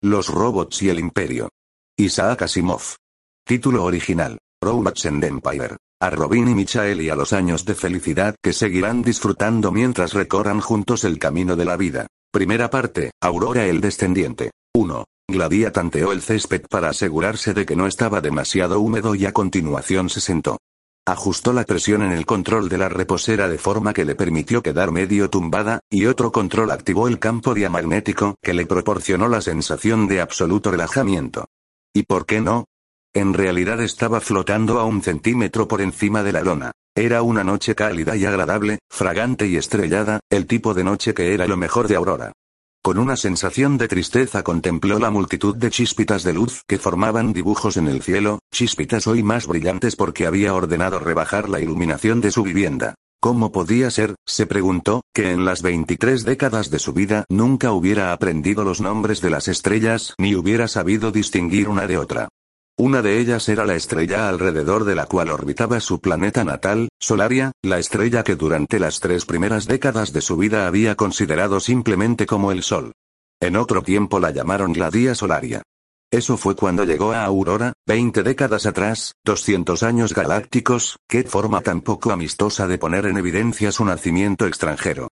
Los robots y el imperio. Isaac Asimov. Título original. Robots and Empire. A Robin y Michael y a los años de felicidad que seguirán disfrutando mientras recorran juntos el camino de la vida. Primera parte, Aurora el descendiente. 1. Gladia tanteó el césped para asegurarse de que no estaba demasiado húmedo y a continuación se sentó. Ajustó la presión en el control de la reposera de forma que le permitió quedar medio tumbada, y otro control activó el campo diamagnético que le proporcionó la sensación de absoluto relajamiento. ¿Y por qué no? En realidad estaba flotando a un centímetro por encima de la lona. Era una noche cálida y agradable, fragante y estrellada, el tipo de noche que era lo mejor de Aurora. Con una sensación de tristeza contempló la multitud de chispitas de luz que formaban dibujos en el cielo, chispitas hoy más brillantes porque había ordenado rebajar la iluminación de su vivienda. ¿Cómo podía ser, se preguntó, que en las 23 décadas de su vida nunca hubiera aprendido los nombres de las estrellas ni hubiera sabido distinguir una de otra? Una de ellas era la estrella alrededor de la cual orbitaba su planeta natal, Solaria, la estrella que durante las tres primeras décadas de su vida había considerado simplemente como el Sol. En otro tiempo la llamaron Gladia Solaria. Eso fue cuando llegó a Aurora, 20 décadas atrás, 200 años galácticos, qué forma tan poco amistosa de poner en evidencia su nacimiento extranjero.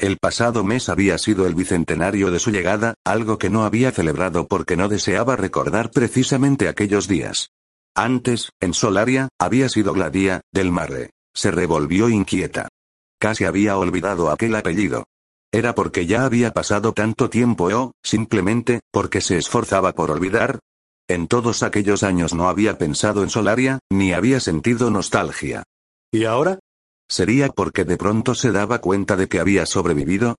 El pasado mes había sido el bicentenario de su llegada, algo que no había celebrado porque no deseaba recordar precisamente aquellos días. Antes, en Solaria, había sido Gladia, del Marre. Se revolvió inquieta. Casi había olvidado aquel apellido. ¿Era porque ya había pasado tanto tiempo o, simplemente, porque se esforzaba por olvidar? En todos aquellos años no había pensado en Solaria, ni había sentido nostalgia. ¿Y ahora? ¿Sería porque de pronto se daba cuenta de que había sobrevivido?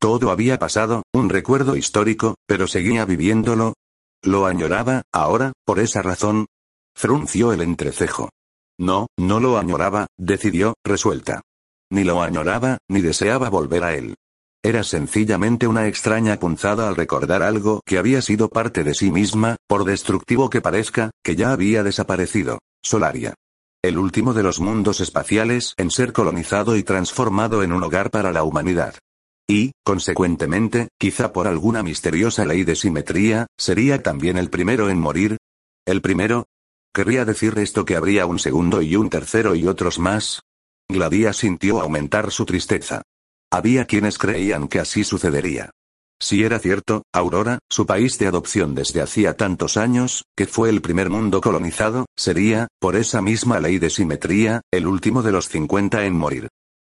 Todo había pasado, un recuerdo histórico, pero seguía viviéndolo. ¿Lo añoraba, ahora, por esa razón? Frunció el entrecejo. No, no lo añoraba, decidió, resuelta. Ni lo añoraba, ni deseaba volver a él. Era sencillamente una extraña punzada al recordar algo que había sido parte de sí misma, por destructivo que parezca, que ya había desaparecido. Solaria el último de los mundos espaciales en ser colonizado y transformado en un hogar para la humanidad. Y, consecuentemente, quizá por alguna misteriosa ley de simetría, sería también el primero en morir. ¿El primero? ¿Querría decir esto que habría un segundo y un tercero y otros más? Gladia sintió aumentar su tristeza. Había quienes creían que así sucedería. Si era cierto, Aurora, su país de adopción desde hacía tantos años, que fue el primer mundo colonizado, sería, por esa misma ley de simetría, el último de los 50 en morir.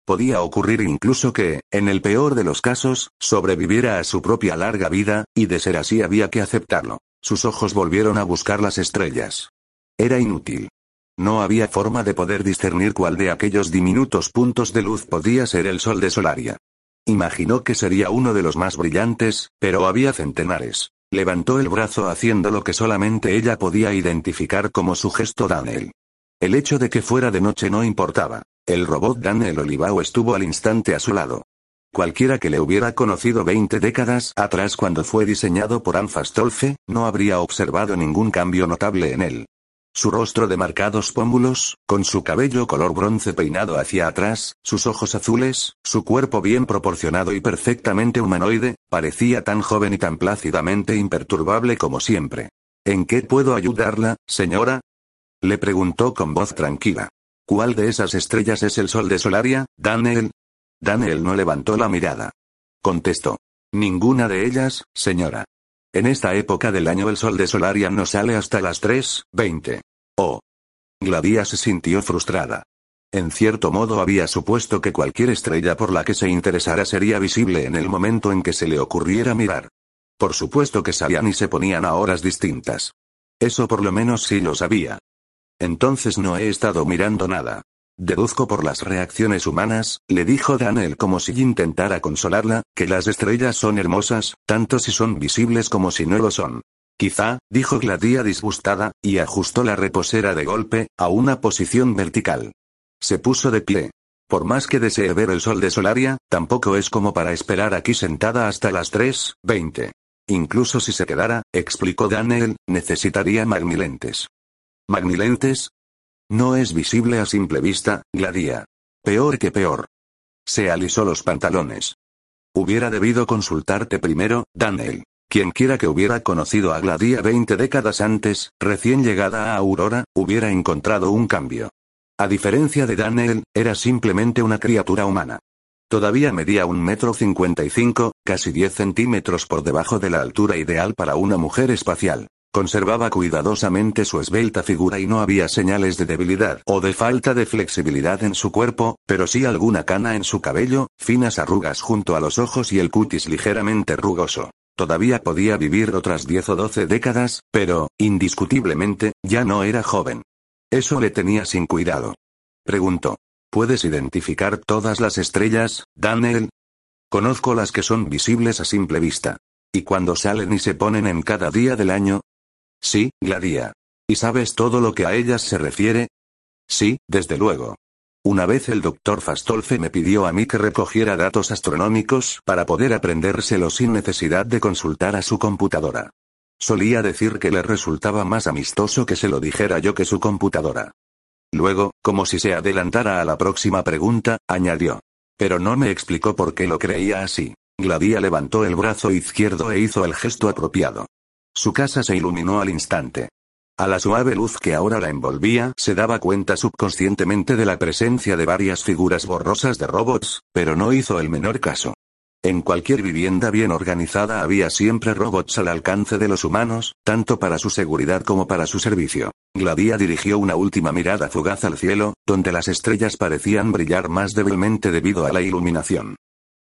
Podía ocurrir incluso que, en el peor de los casos, sobreviviera a su propia larga vida, y de ser así había que aceptarlo. Sus ojos volvieron a buscar las estrellas. Era inútil. No había forma de poder discernir cuál de aquellos diminutos puntos de luz podía ser el sol de Solaria. Imaginó que sería uno de los más brillantes, pero había centenares. Levantó el brazo haciendo lo que solamente ella podía identificar como su gesto Daniel. El hecho de que fuera de noche no importaba. El robot Daniel Olivao estuvo al instante a su lado. Cualquiera que le hubiera conocido 20 décadas atrás cuando fue diseñado por Anfastolfe, no habría observado ningún cambio notable en él. Su rostro de marcados pómulos, con su cabello color bronce peinado hacia atrás, sus ojos azules, su cuerpo bien proporcionado y perfectamente humanoide, parecía tan joven y tan plácidamente imperturbable como siempre. ¿En qué puedo ayudarla, señora? Le preguntó con voz tranquila. ¿Cuál de esas estrellas es el sol de Solaria, Daniel? Daniel no levantó la mirada. Contestó. Ninguna de ellas, señora. En esta época del año el sol de Solaria no sale hasta las 3.20. Oh. Gladia se sintió frustrada. En cierto modo había supuesto que cualquier estrella por la que se interesara sería visible en el momento en que se le ocurriera mirar. Por supuesto que salían y se ponían a horas distintas. Eso por lo menos sí lo sabía. Entonces no he estado mirando nada. Deduzco por las reacciones humanas, le dijo Daniel como si intentara consolarla, que las estrellas son hermosas, tanto si son visibles como si no lo son. Quizá, dijo Gladia disgustada, y ajustó la reposera de golpe, a una posición vertical. Se puso de pie. Por más que desee ver el sol de Solaria, tampoco es como para esperar aquí sentada hasta las 3.20. Incluso si se quedara, explicó Daniel, necesitaría magnilentes. ¿Magnilentes? No es visible a simple vista, Gladia. Peor que peor. Se alisó los pantalones. Hubiera debido consultarte primero, Daniel. Quienquiera que hubiera conocido a Gladia 20 décadas antes, recién llegada a Aurora, hubiera encontrado un cambio. A diferencia de Daniel, era simplemente una criatura humana. Todavía medía un metro cincuenta y cinco, casi 10 centímetros por debajo de la altura ideal para una mujer espacial. Conservaba cuidadosamente su esbelta figura y no había señales de debilidad o de falta de flexibilidad en su cuerpo, pero sí alguna cana en su cabello, finas arrugas junto a los ojos y el cutis ligeramente rugoso. Todavía podía vivir otras diez o doce décadas, pero, indiscutiblemente, ya no era joven. Eso le tenía sin cuidado. Preguntó. ¿Puedes identificar todas las estrellas, Daniel? Conozco las que son visibles a simple vista. ¿Y cuando salen y se ponen en cada día del año? Sí, Gladia. ¿Y sabes todo lo que a ellas se refiere? Sí, desde luego. Una vez el doctor Fastolfe me pidió a mí que recogiera datos astronómicos para poder aprendérselos sin necesidad de consultar a su computadora. Solía decir que le resultaba más amistoso que se lo dijera yo que su computadora. Luego, como si se adelantara a la próxima pregunta, añadió. Pero no me explicó por qué lo creía así. Gladia levantó el brazo izquierdo e hizo el gesto apropiado. Su casa se iluminó al instante. A la suave luz que ahora la envolvía, se daba cuenta subconscientemente de la presencia de varias figuras borrosas de robots, pero no hizo el menor caso. En cualquier vivienda bien organizada había siempre robots al alcance de los humanos, tanto para su seguridad como para su servicio. Gladia dirigió una última mirada fugaz al cielo, donde las estrellas parecían brillar más débilmente debido a la iluminación.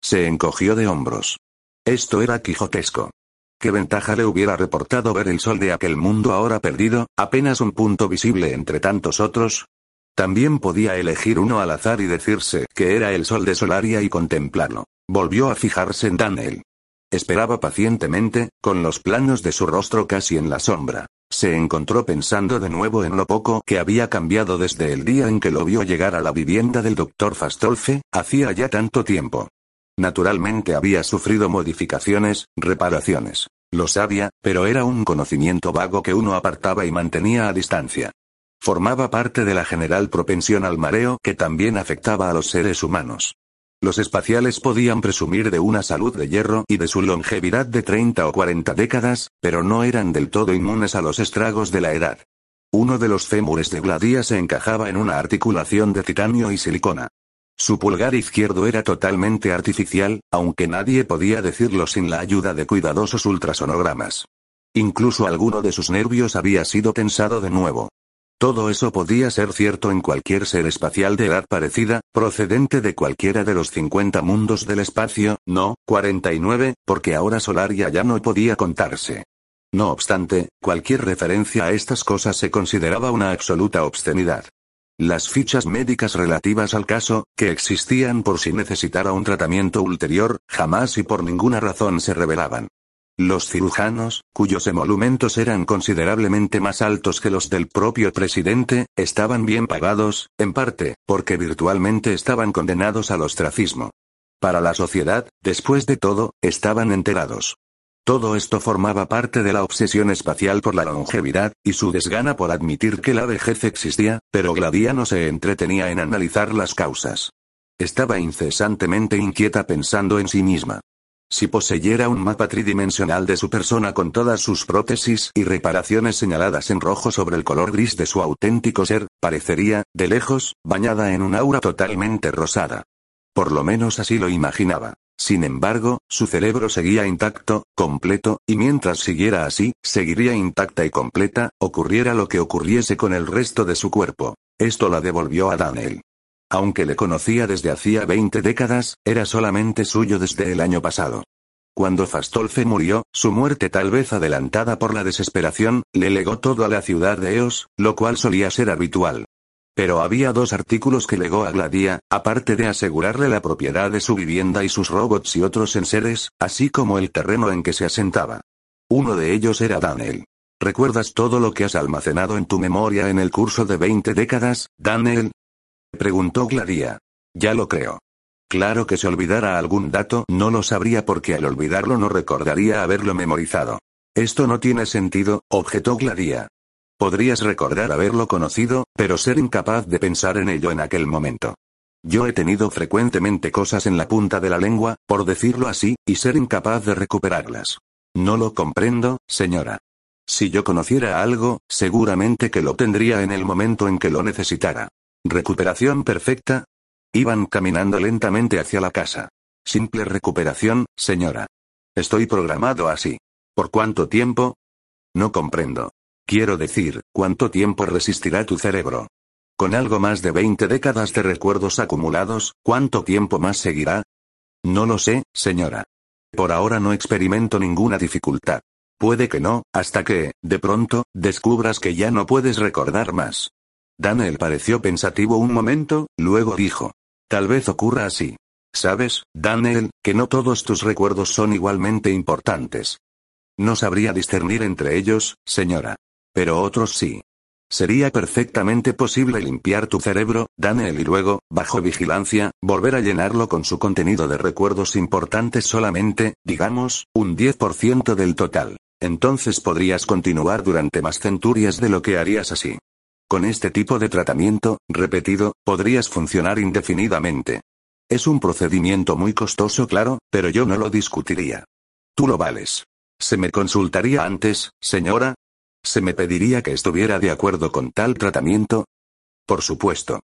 Se encogió de hombros. Esto era quijotesco. ¿Qué ventaja le hubiera reportado ver el sol de aquel mundo ahora perdido, apenas un punto visible entre tantos otros? También podía elegir uno al azar y decirse que era el sol de Solaria y contemplarlo. Volvió a fijarse en Daniel. Esperaba pacientemente, con los planos de su rostro casi en la sombra. Se encontró pensando de nuevo en lo poco que había cambiado desde el día en que lo vio llegar a la vivienda del doctor Fastolfe, hacía ya tanto tiempo. Naturalmente había sufrido modificaciones, reparaciones. Lo sabía, pero era un conocimiento vago que uno apartaba y mantenía a distancia. Formaba parte de la general propensión al mareo que también afectaba a los seres humanos. Los espaciales podían presumir de una salud de hierro y de su longevidad de 30 o 40 décadas, pero no eran del todo inmunes a los estragos de la edad. Uno de los fémures de Gladia se encajaba en una articulación de titanio y silicona. Su pulgar izquierdo era totalmente artificial, aunque nadie podía decirlo sin la ayuda de cuidadosos ultrasonogramas. Incluso alguno de sus nervios había sido tensado de nuevo. Todo eso podía ser cierto en cualquier ser espacial de edad parecida, procedente de cualquiera de los 50 mundos del espacio, no, 49, porque ahora Solaria ya no podía contarse. No obstante, cualquier referencia a estas cosas se consideraba una absoluta obscenidad. Las fichas médicas relativas al caso, que existían por si necesitara un tratamiento ulterior, jamás y por ninguna razón se revelaban. Los cirujanos, cuyos emolumentos eran considerablemente más altos que los del propio presidente, estaban bien pagados, en parte, porque virtualmente estaban condenados al ostracismo. Para la sociedad, después de todo, estaban enterados. Todo esto formaba parte de la obsesión espacial por la longevidad, y su desgana por admitir que la vejez existía, pero Gladia no se entretenía en analizar las causas. Estaba incesantemente inquieta pensando en sí misma. Si poseyera un mapa tridimensional de su persona con todas sus prótesis y reparaciones señaladas en rojo sobre el color gris de su auténtico ser, parecería, de lejos, bañada en un aura totalmente rosada. Por lo menos así lo imaginaba. Sin embargo, su cerebro seguía intacto, completo, y mientras siguiera así, seguiría intacta y completa, ocurriera lo que ocurriese con el resto de su cuerpo. Esto la devolvió a Daniel. Aunque le conocía desde hacía 20 décadas, era solamente suyo desde el año pasado. Cuando Fastolfe murió, su muerte tal vez adelantada por la desesperación, le legó todo a la ciudad de Eos, lo cual solía ser habitual. Pero había dos artículos que legó a Gladia, aparte de asegurarle la propiedad de su vivienda y sus robots y otros enseres, así como el terreno en que se asentaba. Uno de ellos era Daniel. ¿Recuerdas todo lo que has almacenado en tu memoria en el curso de 20 décadas, Daniel? Preguntó Gladia. Ya lo creo. Claro que si olvidara algún dato no lo sabría porque al olvidarlo no recordaría haberlo memorizado. Esto no tiene sentido, objetó Gladia. Podrías recordar haberlo conocido, pero ser incapaz de pensar en ello en aquel momento. Yo he tenido frecuentemente cosas en la punta de la lengua, por decirlo así, y ser incapaz de recuperarlas. No lo comprendo, señora. Si yo conociera algo, seguramente que lo tendría en el momento en que lo necesitara. ¿Recuperación perfecta? Iban caminando lentamente hacia la casa. Simple recuperación, señora. Estoy programado así. ¿Por cuánto tiempo? No comprendo. Quiero decir, ¿cuánto tiempo resistirá tu cerebro? Con algo más de 20 décadas de recuerdos acumulados, ¿cuánto tiempo más seguirá? No lo sé, señora. Por ahora no experimento ninguna dificultad. Puede que no, hasta que, de pronto, descubras que ya no puedes recordar más. Daniel pareció pensativo un momento, luego dijo. Tal vez ocurra así. Sabes, Daniel, que no todos tus recuerdos son igualmente importantes. No sabría discernir entre ellos, señora. Pero otros sí. Sería perfectamente posible limpiar tu cerebro, Daniel, y luego, bajo vigilancia, volver a llenarlo con su contenido de recuerdos importantes solamente, digamos, un 10% del total. Entonces podrías continuar durante más centurias de lo que harías así. Con este tipo de tratamiento, repetido, podrías funcionar indefinidamente. Es un procedimiento muy costoso, claro, pero yo no lo discutiría. Tú lo vales. ¿Se me consultaría antes, señora? ¿Se me pediría que estuviera de acuerdo con tal tratamiento? Por supuesto.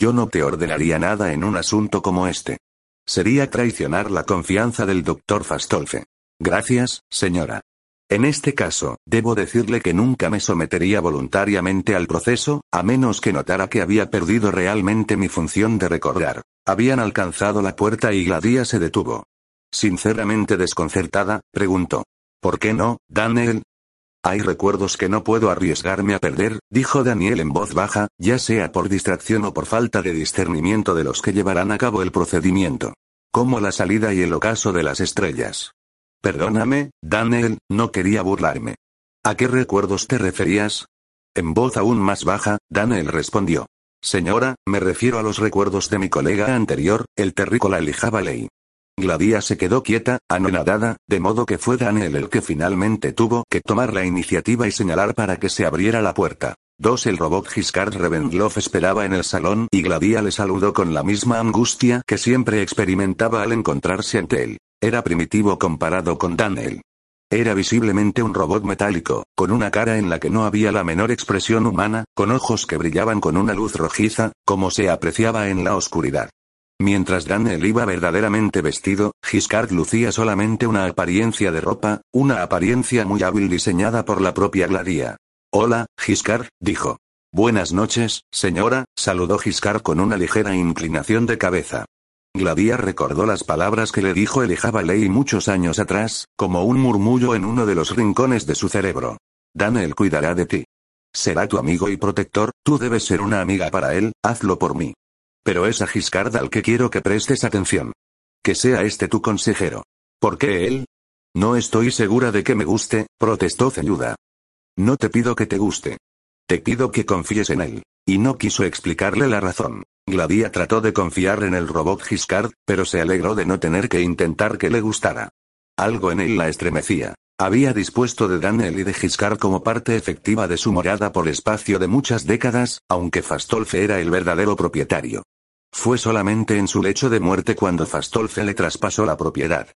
Yo no te ordenaría nada en un asunto como este. Sería traicionar la confianza del doctor Fastolfe. Gracias, señora. En este caso, debo decirle que nunca me sometería voluntariamente al proceso, a menos que notara que había perdido realmente mi función de recordar. Habían alcanzado la puerta y Gladia se detuvo. Sinceramente desconcertada, preguntó. ¿Por qué no, Daniel? Hay recuerdos que no puedo arriesgarme a perder, dijo Daniel en voz baja, ya sea por distracción o por falta de discernimiento de los que llevarán a cabo el procedimiento. Como la salida y el ocaso de las estrellas. Perdóname, Daniel, no quería burlarme. ¿A qué recuerdos te referías? En voz aún más baja, Daniel respondió. Señora, me refiero a los recuerdos de mi colega anterior, el terrícola Elijah Ley. Gladia se quedó quieta, anonadada, de modo que fue Daniel el que finalmente tuvo que tomar la iniciativa y señalar para que se abriera la puerta. Dos El robot Giscard Revendloff esperaba en el salón y Gladia le saludó con la misma angustia que siempre experimentaba al encontrarse ante él. Era primitivo comparado con Daniel. Era visiblemente un robot metálico, con una cara en la que no había la menor expresión humana, con ojos que brillaban con una luz rojiza, como se apreciaba en la oscuridad. Mientras Daniel iba verdaderamente vestido, Giscard lucía solamente una apariencia de ropa, una apariencia muy hábil diseñada por la propia Gladia. Hola, Giscard, dijo. Buenas noches, señora, saludó Giscard con una ligera inclinación de cabeza. Gladia recordó las palabras que le dijo el Ley muchos años atrás, como un murmullo en uno de los rincones de su cerebro. Daniel cuidará de ti. Será tu amigo y protector, tú debes ser una amiga para él, hazlo por mí. Pero es a Giscard al que quiero que prestes atención. Que sea este tu consejero. ¿Por qué él? No estoy segura de que me guste, protestó Celuda. No te pido que te guste. Te pido que confíes en él. Y no quiso explicarle la razón. Gladia trató de confiar en el robot Giscard, pero se alegró de no tener que intentar que le gustara. Algo en él la estremecía. Había dispuesto de Daniel y de Giscard como parte efectiva de su morada por espacio de muchas décadas, aunque Fastolfe era el verdadero propietario. Fue solamente en su lecho de muerte cuando Fastolfe le traspasó la propiedad.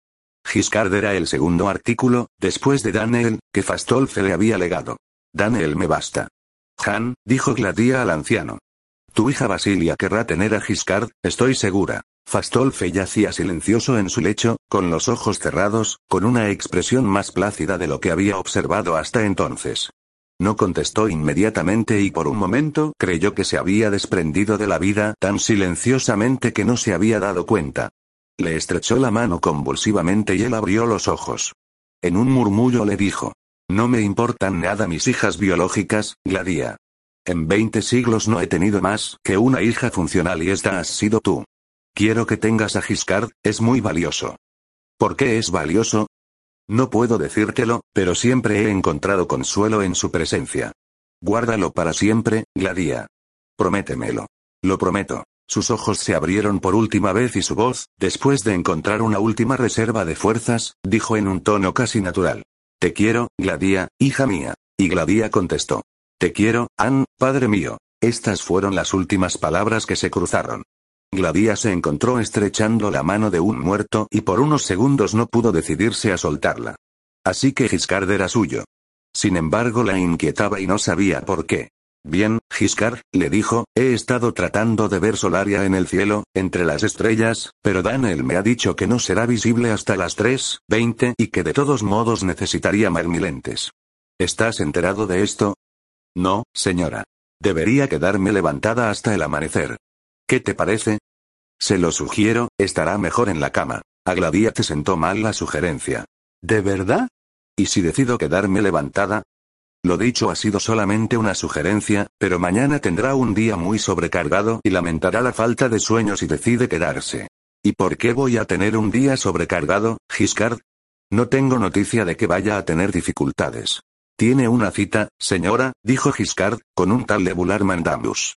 Giscard era el segundo artículo, después de Daniel, que Fastolfe le había legado. Daniel me basta. Han, dijo Gladia al anciano. Tu hija Basilia querrá tener a Giscard, estoy segura. Fastolfe yacía silencioso en su lecho, con los ojos cerrados, con una expresión más plácida de lo que había observado hasta entonces. No contestó inmediatamente y por un momento creyó que se había desprendido de la vida tan silenciosamente que no se había dado cuenta. Le estrechó la mano convulsivamente y él abrió los ojos. En un murmullo le dijo. No me importan nada mis hijas biológicas, Gladia. En veinte siglos no he tenido más que una hija funcional y esta has sido tú. Quiero que tengas a Giscard, es muy valioso. ¿Por qué es valioso? No puedo decírtelo, pero siempre he encontrado consuelo en su presencia. Guárdalo para siempre, Gladia. Prométemelo. Lo prometo. Sus ojos se abrieron por última vez y su voz, después de encontrar una última reserva de fuerzas, dijo en un tono casi natural. Te quiero, Gladia, hija mía. Y Gladia contestó. Te quiero, Ann, padre mío. Estas fueron las últimas palabras que se cruzaron. Gladia se encontró estrechando la mano de un muerto y por unos segundos no pudo decidirse a soltarla. Así que Giscard era suyo. Sin embargo, la inquietaba y no sabía por qué. Bien, Giscard, le dijo, he estado tratando de ver Solaria en el cielo, entre las estrellas, pero Daniel me ha dicho que no será visible hasta las 3.20 y que de todos modos necesitaría más lentes. ¿Estás enterado de esto? No, señora. Debería quedarme levantada hasta el amanecer. ¿Qué te parece? Se lo sugiero, estará mejor en la cama. A Gladia te sentó mal la sugerencia. ¿De verdad? ¿Y si decido quedarme levantada? Lo dicho ha sido solamente una sugerencia, pero mañana tendrá un día muy sobrecargado y lamentará la falta de sueño si decide quedarse. ¿Y por qué voy a tener un día sobrecargado, Giscard? No tengo noticia de que vaya a tener dificultades. Tiene una cita, señora, dijo Giscard, con un tal Lebular Mandamus.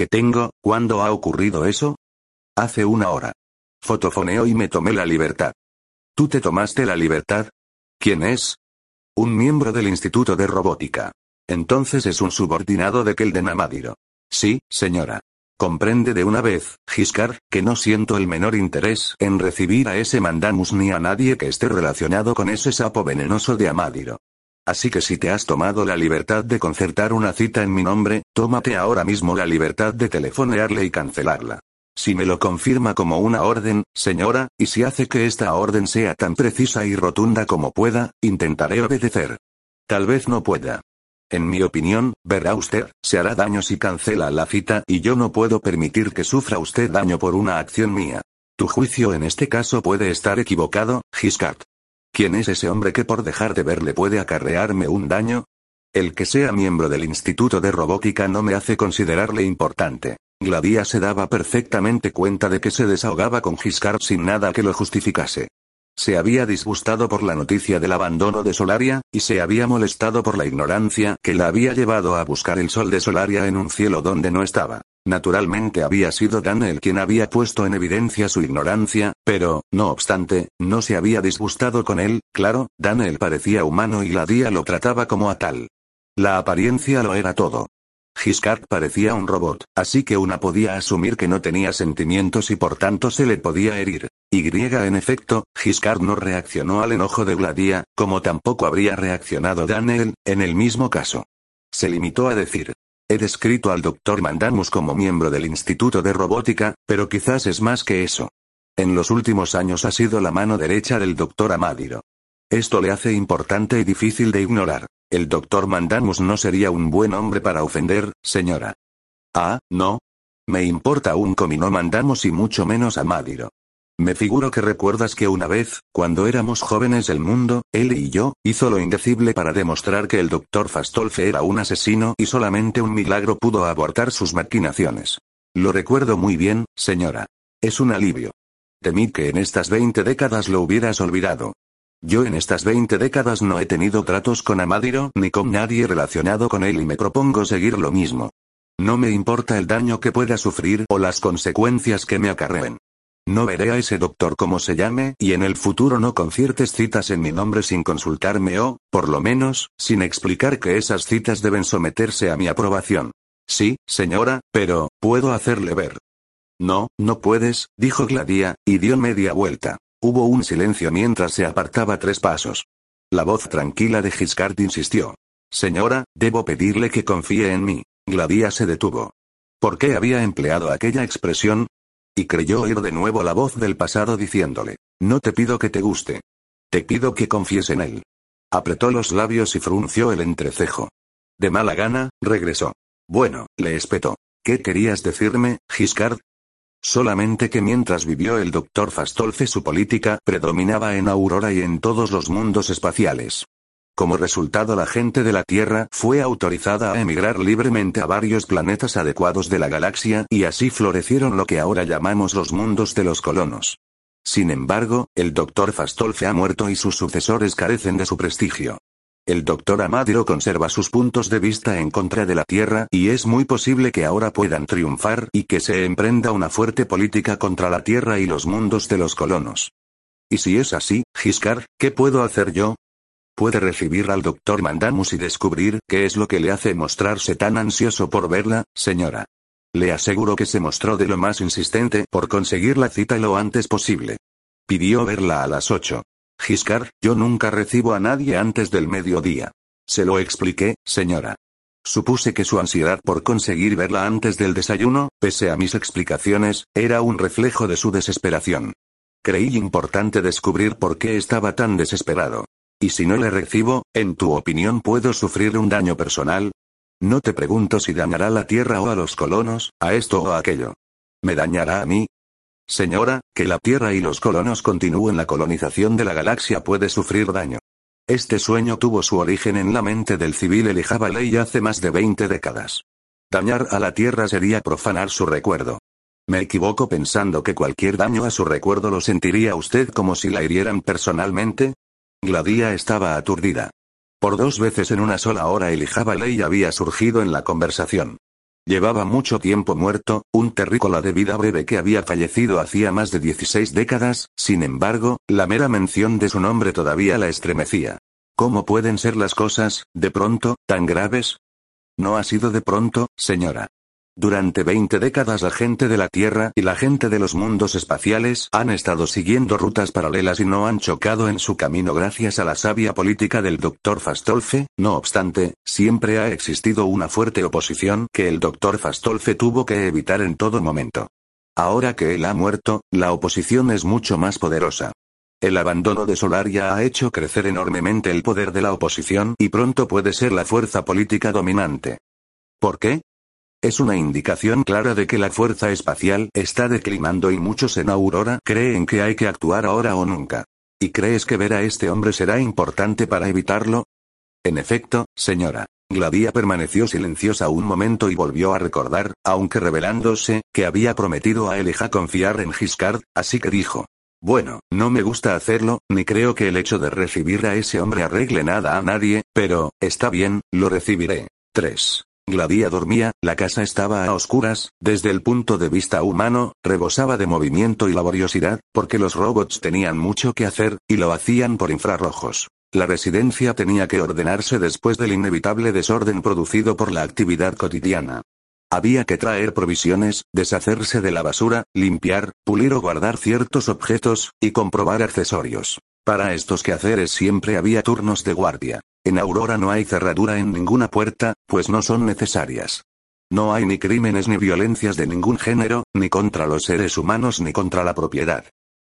¿Qué tengo? ¿Cuándo ha ocurrido eso? Hace una hora. Fotofoneo y me tomé la libertad. ¿Tú te tomaste la libertad? ¿Quién es? Un miembro del Instituto de Robótica. Entonces es un subordinado de Kelden Amadiro. Sí, señora. Comprende de una vez, Giscard, que no siento el menor interés en recibir a ese Mandamus ni a nadie que esté relacionado con ese sapo venenoso de Amadiro. Así que si te has tomado la libertad de concertar una cita en mi nombre, tómate ahora mismo la libertad de telefonearle y cancelarla. Si me lo confirma como una orden, señora, y si hace que esta orden sea tan precisa y rotunda como pueda, intentaré obedecer. Tal vez no pueda. En mi opinión, verá usted, se hará daño si cancela la cita y yo no puedo permitir que sufra usted daño por una acción mía. Tu juicio en este caso puede estar equivocado, Giscard. ¿Quién es ese hombre que por dejar de verle puede acarrearme un daño? El que sea miembro del Instituto de Robótica no me hace considerarle importante. Gladia se daba perfectamente cuenta de que se desahogaba con Giscard sin nada que lo justificase. Se había disgustado por la noticia del abandono de Solaria, y se había molestado por la ignorancia que la había llevado a buscar el sol de Solaria en un cielo donde no estaba. Naturalmente había sido Daniel quien había puesto en evidencia su ignorancia, pero, no obstante, no se había disgustado con él, claro, Daniel parecía humano y Gladia lo trataba como a tal. La apariencia lo era todo. Giscard parecía un robot, así que una podía asumir que no tenía sentimientos y por tanto se le podía herir. Y en efecto, Giscard no reaccionó al enojo de Gladia, como tampoco habría reaccionado Daniel, en el mismo caso. Se limitó a decir. He descrito al Dr. Mandamus como miembro del Instituto de Robótica, pero quizás es más que eso. En los últimos años ha sido la mano derecha del Dr. Amadiro. Esto le hace importante y difícil de ignorar. El doctor Mandamus no sería un buen hombre para ofender, señora. Ah, no. Me importa un comino Mandamus y mucho menos a Madiro. Me figuro que recuerdas que una vez, cuando éramos jóvenes el mundo, él y yo, hizo lo indecible para demostrar que el doctor Fastolfe era un asesino y solamente un milagro pudo abortar sus maquinaciones. Lo recuerdo muy bien, señora. Es un alivio. Temí que en estas veinte décadas lo hubieras olvidado. Yo en estas 20 décadas no he tenido tratos con Amadiro ni con nadie relacionado con él y me propongo seguir lo mismo. No me importa el daño que pueda sufrir o las consecuencias que me acarreen. No veré a ese doctor como se llame y en el futuro no conciertes citas en mi nombre sin consultarme o, por lo menos, sin explicar que esas citas deben someterse a mi aprobación. Sí, señora, pero, puedo hacerle ver. No, no puedes, dijo Gladia, y dio media vuelta. Hubo un silencio mientras se apartaba tres pasos. La voz tranquila de Giscard insistió. Señora, debo pedirle que confíe en mí. Gladia se detuvo. ¿Por qué había empleado aquella expresión? Y creyó oír de nuevo la voz del pasado diciéndole. No te pido que te guste. Te pido que confíes en él. Apretó los labios y frunció el entrecejo. De mala gana, regresó. Bueno, le espetó. ¿Qué querías decirme, Giscard? Solamente que mientras vivió el Dr. Fastolfe su política predominaba en Aurora y en todos los mundos espaciales. Como resultado la gente de la Tierra fue autorizada a emigrar libremente a varios planetas adecuados de la galaxia y así florecieron lo que ahora llamamos los mundos de los colonos. Sin embargo, el Dr. Fastolfe ha muerto y sus sucesores carecen de su prestigio. El doctor Amadiro conserva sus puntos de vista en contra de la Tierra y es muy posible que ahora puedan triunfar y que se emprenda una fuerte política contra la Tierra y los mundos de los colonos. Y si es así, Giscard, ¿qué puedo hacer yo? Puede recibir al doctor Mandamus y descubrir qué es lo que le hace mostrarse tan ansioso por verla, señora. Le aseguro que se mostró de lo más insistente por conseguir la cita lo antes posible. Pidió verla a las ocho. Giscard, yo nunca recibo a nadie antes del mediodía. Se lo expliqué, señora. Supuse que su ansiedad por conseguir verla antes del desayuno, pese a mis explicaciones, era un reflejo de su desesperación. Creí importante descubrir por qué estaba tan desesperado. Y si no le recibo, en tu opinión puedo sufrir un daño personal. No te pregunto si dañará la Tierra o a los colonos, a esto o a aquello. ¿Me dañará a mí? Señora, que la Tierra y los colonos continúen la colonización de la galaxia puede sufrir daño. Este sueño tuvo su origen en la mente del civil Elijah Ley hace más de 20 décadas. Dañar a la Tierra sería profanar su recuerdo. Me equivoco pensando que cualquier daño a su recuerdo lo sentiría usted como si la hirieran personalmente. Gladia estaba aturdida. Por dos veces en una sola hora Elijah Ley había surgido en la conversación. Llevaba mucho tiempo muerto, un terrícola de vida breve que había fallecido hacía más de 16 décadas, sin embargo, la mera mención de su nombre todavía la estremecía. ¿Cómo pueden ser las cosas, de pronto, tan graves? No ha sido de pronto, señora. Durante 20 décadas la gente de la Tierra y la gente de los mundos espaciales han estado siguiendo rutas paralelas y no han chocado en su camino gracias a la sabia política del Dr. Fastolfe, no obstante, siempre ha existido una fuerte oposición que el Dr. Fastolfe tuvo que evitar en todo momento. Ahora que él ha muerto, la oposición es mucho más poderosa. El abandono de Solaria ha hecho crecer enormemente el poder de la oposición y pronto puede ser la fuerza política dominante. ¿Por qué? Es una indicación clara de que la fuerza espacial está declinando y muchos en Aurora creen que hay que actuar ahora o nunca. ¿Y crees que ver a este hombre será importante para evitarlo? En efecto, señora. Gladia permaneció silenciosa un momento y volvió a recordar, aunque revelándose, que había prometido a Elijah confiar en Giscard, así que dijo. Bueno, no me gusta hacerlo, ni creo que el hecho de recibir a ese hombre arregle nada a nadie, pero, está bien, lo recibiré. 3. Gladia dormía, la casa estaba a oscuras, desde el punto de vista humano, rebosaba de movimiento y laboriosidad, porque los robots tenían mucho que hacer, y lo hacían por infrarrojos. La residencia tenía que ordenarse después del inevitable desorden producido por la actividad cotidiana. Había que traer provisiones, deshacerse de la basura, limpiar, pulir o guardar ciertos objetos, y comprobar accesorios. Para estos quehaceres siempre había turnos de guardia. En Aurora no hay cerradura en ninguna puerta, pues no son necesarias. No hay ni crímenes ni violencias de ningún género, ni contra los seres humanos ni contra la propiedad.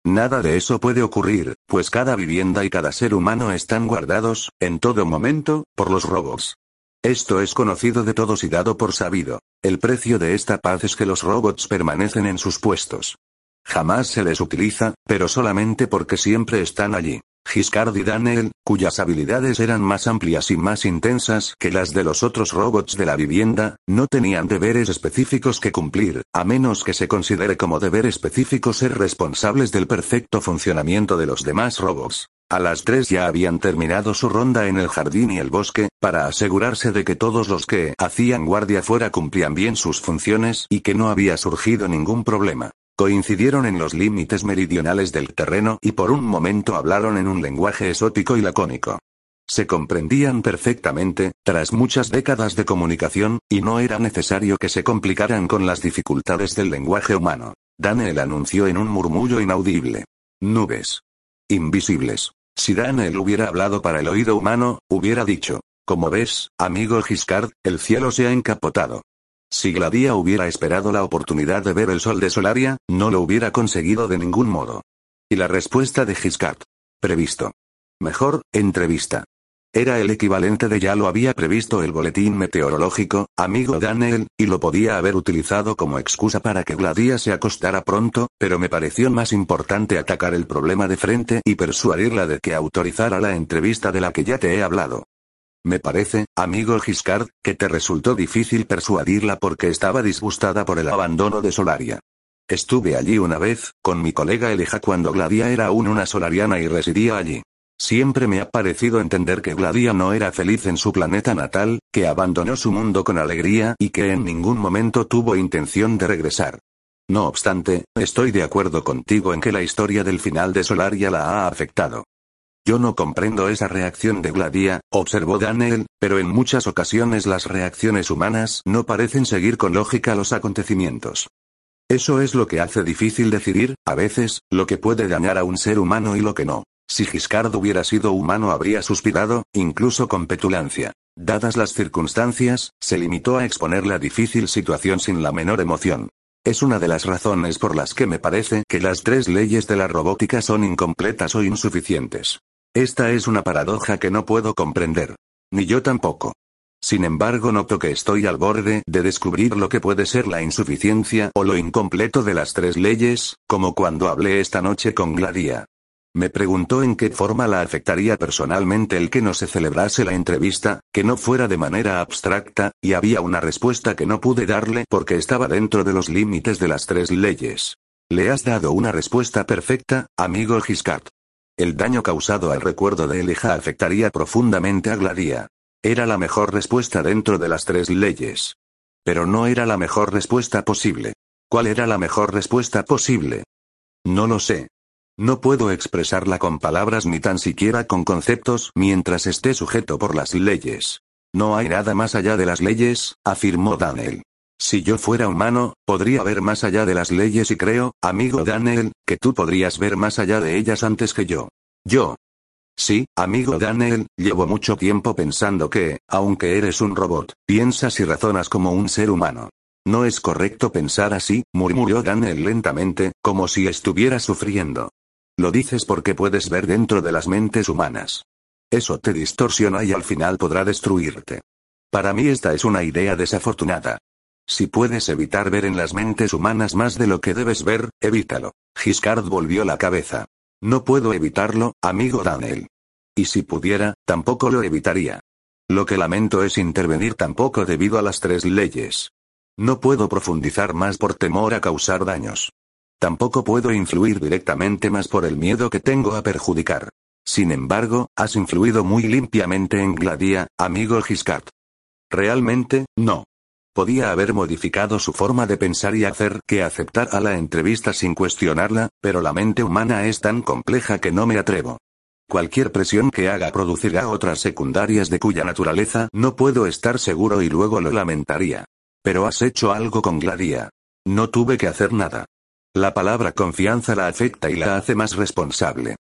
Nada de eso puede ocurrir, pues cada vivienda y cada ser humano están guardados, en todo momento, por los robots. Esto es conocido de todos y dado por sabido. El precio de esta paz es que los robots permanecen en sus puestos. Jamás se les utiliza, pero solamente porque siempre están allí. Giscard y Daniel, cuyas habilidades eran más amplias y más intensas que las de los otros robots de la vivienda, no tenían deberes específicos que cumplir, a menos que se considere como deber específico ser responsables del perfecto funcionamiento de los demás robots. A las tres ya habían terminado su ronda en el jardín y el bosque, para asegurarse de que todos los que hacían guardia fuera cumplían bien sus funciones y que no había surgido ningún problema. Coincidieron en los límites meridionales del terreno y por un momento hablaron en un lenguaje exótico y lacónico. Se comprendían perfectamente, tras muchas décadas de comunicación, y no era necesario que se complicaran con las dificultades del lenguaje humano. Daniel anunció en un murmullo inaudible. Nubes. Invisibles. Si Daniel hubiera hablado para el oído humano, hubiera dicho, como ves, amigo Giscard, el cielo se ha encapotado. Si Gladia hubiera esperado la oportunidad de ver el sol de Solaria, no lo hubiera conseguido de ningún modo. Y la respuesta de Giscard. Previsto. Mejor, entrevista. Era el equivalente de ya lo había previsto el boletín meteorológico, amigo Daniel, y lo podía haber utilizado como excusa para que Gladia se acostara pronto, pero me pareció más importante atacar el problema de frente y persuadirla de que autorizara la entrevista de la que ya te he hablado. Me parece, amigo Giscard, que te resultó difícil persuadirla porque estaba disgustada por el abandono de Solaria. Estuve allí una vez, con mi colega Eleja cuando Gladia era aún una solariana y residía allí. Siempre me ha parecido entender que Gladia no era feliz en su planeta natal, que abandonó su mundo con alegría y que en ningún momento tuvo intención de regresar. No obstante, estoy de acuerdo contigo en que la historia del final de Solaria la ha afectado. Yo no comprendo esa reacción de Gladia, observó Daniel, pero en muchas ocasiones las reacciones humanas no parecen seguir con lógica los acontecimientos. Eso es lo que hace difícil decidir, a veces, lo que puede dañar a un ser humano y lo que no. Si Giscard hubiera sido humano habría suspirado, incluso con petulancia. Dadas las circunstancias, se limitó a exponer la difícil situación sin la menor emoción. Es una de las razones por las que me parece que las tres leyes de la robótica son incompletas o insuficientes. Esta es una paradoja que no puedo comprender. Ni yo tampoco. Sin embargo, noto que estoy al borde de descubrir lo que puede ser la insuficiencia o lo incompleto de las tres leyes, como cuando hablé esta noche con Gladia. Me preguntó en qué forma la afectaría personalmente el que no se celebrase la entrevista, que no fuera de manera abstracta, y había una respuesta que no pude darle porque estaba dentro de los límites de las tres leyes. Le has dado una respuesta perfecta, amigo Giscard. El daño causado al recuerdo de Elija afectaría profundamente a Gladia. Era la mejor respuesta dentro de las tres leyes. Pero no era la mejor respuesta posible. ¿Cuál era la mejor respuesta posible? No lo sé. No puedo expresarla con palabras ni tan siquiera con conceptos mientras esté sujeto por las leyes. No hay nada más allá de las leyes, afirmó Daniel. Si yo fuera humano, podría ver más allá de las leyes y creo, amigo Daniel, que tú podrías ver más allá de ellas antes que yo. Yo. Sí, amigo Daniel, llevo mucho tiempo pensando que, aunque eres un robot, piensas y razonas como un ser humano. No es correcto pensar así, murmuró Daniel lentamente, como si estuviera sufriendo. Lo dices porque puedes ver dentro de las mentes humanas. Eso te distorsiona y al final podrá destruirte. Para mí esta es una idea desafortunada. Si puedes evitar ver en las mentes humanas más de lo que debes ver, evítalo. Giscard volvió la cabeza. No puedo evitarlo, amigo Daniel. Y si pudiera, tampoco lo evitaría. Lo que lamento es intervenir tampoco debido a las tres leyes. No puedo profundizar más por temor a causar daños. Tampoco puedo influir directamente más por el miedo que tengo a perjudicar. Sin embargo, has influido muy limpiamente en Gladia, amigo Giscard. Realmente, no. Podía haber modificado su forma de pensar y hacer que aceptara la entrevista sin cuestionarla, pero la mente humana es tan compleja que no me atrevo. Cualquier presión que haga producirá otras secundarias de cuya naturaleza no puedo estar seguro y luego lo lamentaría. Pero has hecho algo con Gladia. No tuve que hacer nada. La palabra confianza la afecta y la hace más responsable.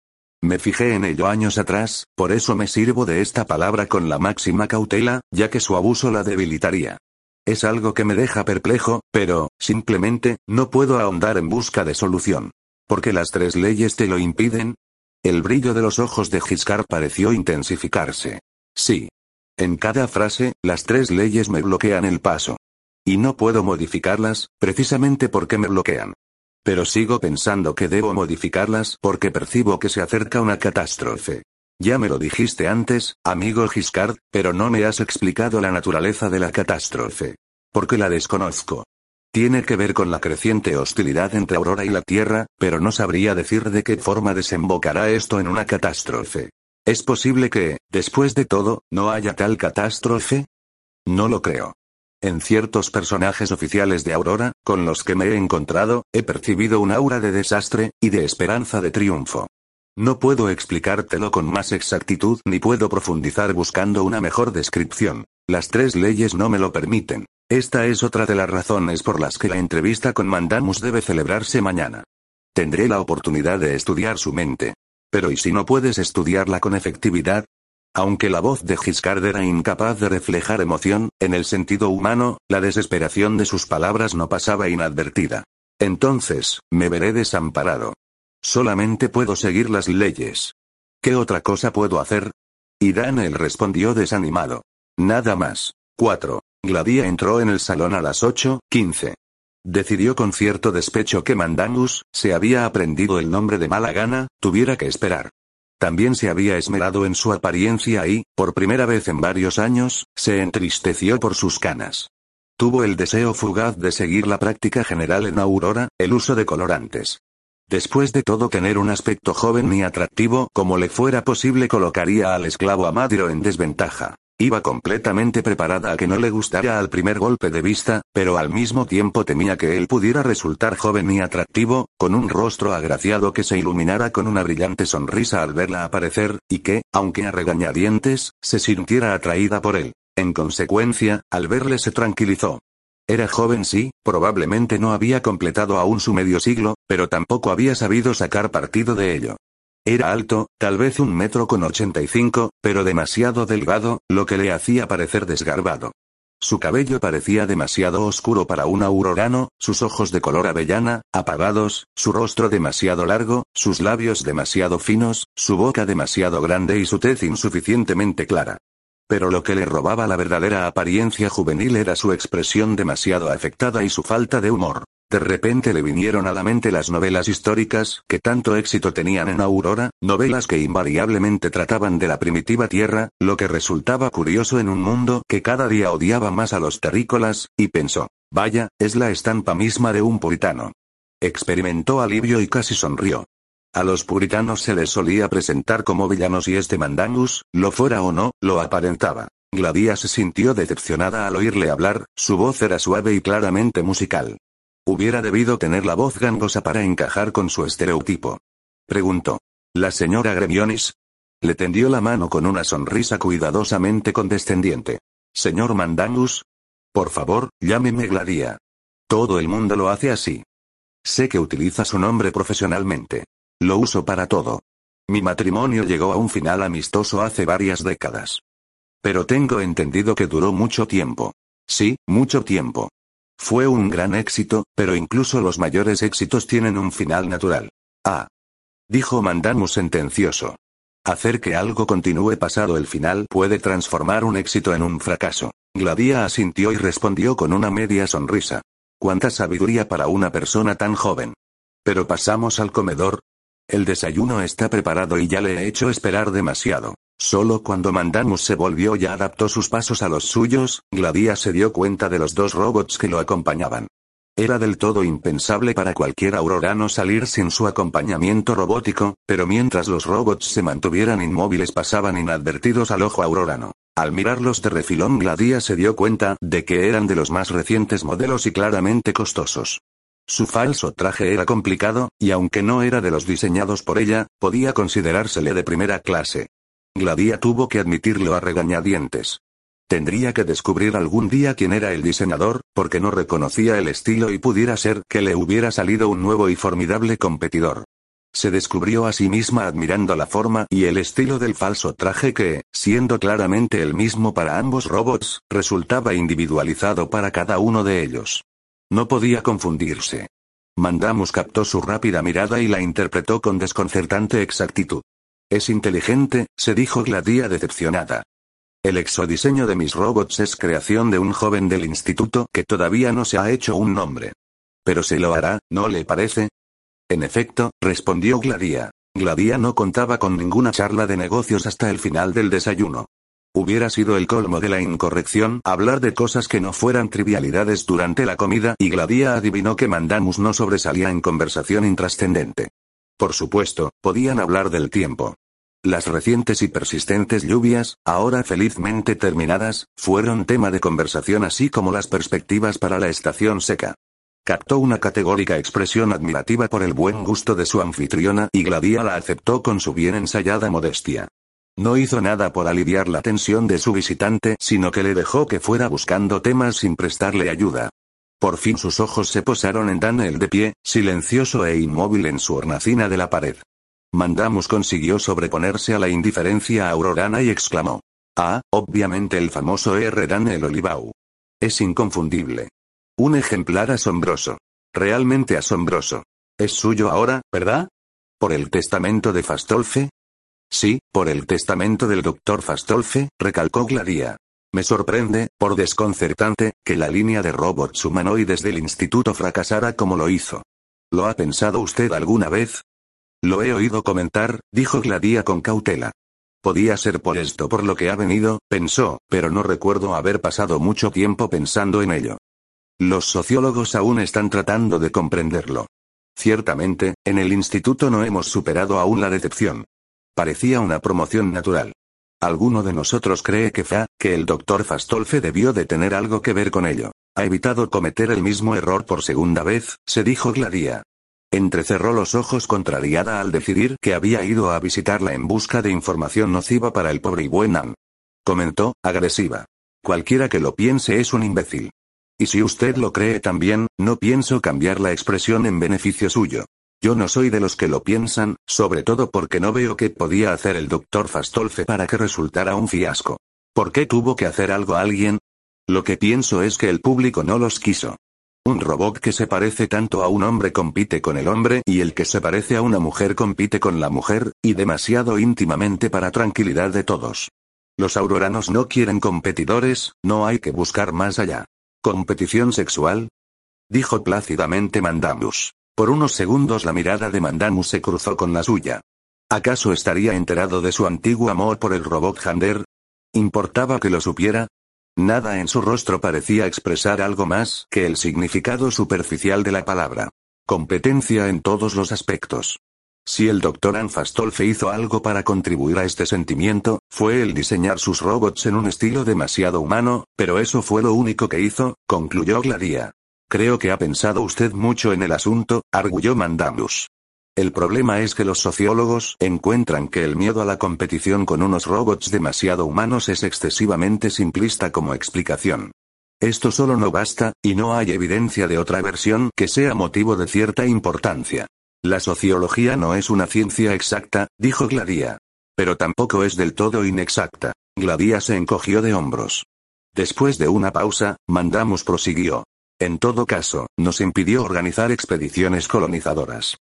Me fijé en ello años atrás, por eso me sirvo de esta palabra con la máxima cautela, ya que su abuso la debilitaría. Es algo que me deja perplejo, pero, simplemente, no puedo ahondar en busca de solución. ¿Porque las tres leyes te lo impiden? El brillo de los ojos de Giscard pareció intensificarse. Sí. En cada frase, las tres leyes me bloquean el paso. Y no puedo modificarlas, precisamente porque me bloquean. Pero sigo pensando que debo modificarlas porque percibo que se acerca una catástrofe. Ya me lo dijiste antes, amigo Giscard, pero no me has explicado la naturaleza de la catástrofe. Porque la desconozco. Tiene que ver con la creciente hostilidad entre Aurora y la Tierra, pero no sabría decir de qué forma desembocará esto en una catástrofe. ¿Es posible que, después de todo, no haya tal catástrofe? No lo creo. En ciertos personajes oficiales de Aurora, con los que me he encontrado, he percibido un aura de desastre, y de esperanza de triunfo. No puedo explicártelo con más exactitud ni puedo profundizar buscando una mejor descripción. Las tres leyes no me lo permiten. Esta es otra de las razones por las que la entrevista con Mandamus debe celebrarse mañana. Tendré la oportunidad de estudiar su mente. Pero ¿y si no puedes estudiarla con efectividad? Aunque la voz de Giscard era incapaz de reflejar emoción, en el sentido humano, la desesperación de sus palabras no pasaba inadvertida. Entonces, me veré desamparado. Solamente puedo seguir las leyes. ¿Qué otra cosa puedo hacer? Y Daniel respondió desanimado. Nada más. 4. Gladia entró en el salón a las 8.15. Decidió con cierto despecho que Mandangus, se había aprendido el nombre de mala gana, tuviera que esperar. También se había esmerado en su apariencia y, por primera vez en varios años, se entristeció por sus canas. Tuvo el deseo fugaz de seguir la práctica general en Aurora, el uso de colorantes. Después de todo tener un aspecto joven y atractivo como le fuera posible colocaría al esclavo Amadiro en desventaja. Iba completamente preparada a que no le gustara al primer golpe de vista, pero al mismo tiempo temía que él pudiera resultar joven y atractivo, con un rostro agraciado que se iluminara con una brillante sonrisa al verla aparecer, y que, aunque a regañadientes, se sintiera atraída por él. En consecuencia, al verle se tranquilizó. Era joven sí, probablemente no había completado aún su medio siglo, pero tampoco había sabido sacar partido de ello. Era alto, tal vez un metro con ochenta y cinco, pero demasiado delgado, lo que le hacía parecer desgarbado. Su cabello parecía demasiado oscuro para un aurorano, sus ojos de color avellana, apagados, su rostro demasiado largo, sus labios demasiado finos, su boca demasiado grande y su tez insuficientemente clara. Pero lo que le robaba la verdadera apariencia juvenil era su expresión demasiado afectada y su falta de humor. De repente le vinieron a la mente las novelas históricas, que tanto éxito tenían en Aurora, novelas que invariablemente trataban de la primitiva tierra, lo que resultaba curioso en un mundo que cada día odiaba más a los terrícolas, y pensó, vaya, es la estampa misma de un puritano. Experimentó alivio y casi sonrió. A los puritanos se les solía presentar como villanos y este Mandangus, lo fuera o no, lo aparentaba. Gladia se sintió decepcionada al oírle hablar, su voz era suave y claramente musical. Hubiera debido tener la voz gangosa para encajar con su estereotipo. Preguntó. ¿La señora Gremionis? Le tendió la mano con una sonrisa cuidadosamente condescendiente. Señor Mandangus. Por favor, llámeme Gladia. Todo el mundo lo hace así. Sé que utiliza su nombre profesionalmente. Lo uso para todo. Mi matrimonio llegó a un final amistoso hace varias décadas. Pero tengo entendido que duró mucho tiempo. Sí, mucho tiempo. Fue un gran éxito, pero incluso los mayores éxitos tienen un final natural. Ah. Dijo Mandamus sentencioso. Hacer que algo continúe pasado el final puede transformar un éxito en un fracaso. Gladia asintió y respondió con una media sonrisa. Cuánta sabiduría para una persona tan joven. Pero pasamos al comedor. El desayuno está preparado y ya le he hecho esperar demasiado. Solo cuando Mandamus se volvió y adaptó sus pasos a los suyos, Gladia se dio cuenta de los dos robots que lo acompañaban. Era del todo impensable para cualquier aurorano salir sin su acompañamiento robótico, pero mientras los robots se mantuvieran inmóviles pasaban inadvertidos al ojo aurorano. Al mirarlos de refilón Gladia se dio cuenta de que eran de los más recientes modelos y claramente costosos. Su falso traje era complicado, y aunque no era de los diseñados por ella, podía considerársele de primera clase. Gladia tuvo que admitirlo a regañadientes. Tendría que descubrir algún día quién era el diseñador, porque no reconocía el estilo y pudiera ser que le hubiera salido un nuevo y formidable competidor. Se descubrió a sí misma admirando la forma y el estilo del falso traje que, siendo claramente el mismo para ambos robots, resultaba individualizado para cada uno de ellos. No podía confundirse. Mandamus captó su rápida mirada y la interpretó con desconcertante exactitud. Es inteligente, se dijo Gladia decepcionada. El exodiseño de mis robots es creación de un joven del instituto que todavía no se ha hecho un nombre. Pero se lo hará, ¿no le parece? En efecto, respondió Gladia. Gladia no contaba con ninguna charla de negocios hasta el final del desayuno. Hubiera sido el colmo de la incorrección hablar de cosas que no fueran trivialidades durante la comida y Gladia adivinó que Mandamus no sobresalía en conversación intrascendente. Por supuesto, podían hablar del tiempo. Las recientes y persistentes lluvias, ahora felizmente terminadas, fueron tema de conversación así como las perspectivas para la estación seca. Captó una categórica expresión admirativa por el buen gusto de su anfitriona y Gladia la aceptó con su bien ensayada modestia. No hizo nada por aliviar la tensión de su visitante, sino que le dejó que fuera buscando temas sin prestarle ayuda. Por fin sus ojos se posaron en Daniel de pie, silencioso e inmóvil en su hornacina de la pared. Mandamus consiguió sobreponerse a la indiferencia aurorana y exclamó. Ah, obviamente el famoso R. Daniel Olivau. Es inconfundible. Un ejemplar asombroso. Realmente asombroso. Es suyo ahora, ¿verdad? ¿Por el testamento de Fastolfe? Sí, por el testamento del doctor Fastolfe, recalcó Gladia. Me sorprende, por desconcertante, que la línea de robots humanoides del instituto fracasara como lo hizo. ¿Lo ha pensado usted alguna vez? Lo he oído comentar, dijo Gladia con cautela. Podía ser por esto por lo que ha venido, pensó, pero no recuerdo haber pasado mucho tiempo pensando en ello. Los sociólogos aún están tratando de comprenderlo. Ciertamente, en el instituto no hemos superado aún la decepción. Parecía una promoción natural. Alguno de nosotros cree que fa, que el doctor Fastolfe debió de tener algo que ver con ello. Ha evitado cometer el mismo error por segunda vez, se dijo Gladia. Entrecerró los ojos contrariada al decidir que había ido a visitarla en busca de información nociva para el pobre y buen Ann. Comentó, agresiva. Cualquiera que lo piense es un imbécil. Y si usted lo cree también, no pienso cambiar la expresión en beneficio suyo. Yo no soy de los que lo piensan, sobre todo porque no veo qué podía hacer el doctor Fastolfe para que resultara un fiasco. ¿Por qué tuvo que hacer algo a alguien? Lo que pienso es que el público no los quiso. Un robot que se parece tanto a un hombre compite con el hombre y el que se parece a una mujer compite con la mujer, y demasiado íntimamente para tranquilidad de todos. Los auroranos no quieren competidores, no hay que buscar más allá. ¿Competición sexual? Dijo plácidamente Mandamus. Por unos segundos la mirada de Mandamus se cruzó con la suya. ¿Acaso estaría enterado de su antiguo amor por el robot Hander? ¿Importaba que lo supiera? Nada en su rostro parecía expresar algo más que el significado superficial de la palabra. Competencia en todos los aspectos. Si el doctor Anfastolfe hizo algo para contribuir a este sentimiento, fue el diseñar sus robots en un estilo demasiado humano, pero eso fue lo único que hizo, concluyó Gladia. Creo que ha pensado usted mucho en el asunto, arguyó Mandamus. El problema es que los sociólogos encuentran que el miedo a la competición con unos robots demasiado humanos es excesivamente simplista como explicación. Esto solo no basta, y no hay evidencia de otra versión que sea motivo de cierta importancia. La sociología no es una ciencia exacta, dijo Gladia. Pero tampoco es del todo inexacta. Gladia se encogió de hombros. Después de una pausa, Mandamos prosiguió. En todo caso, nos impidió organizar expediciones colonizadoras.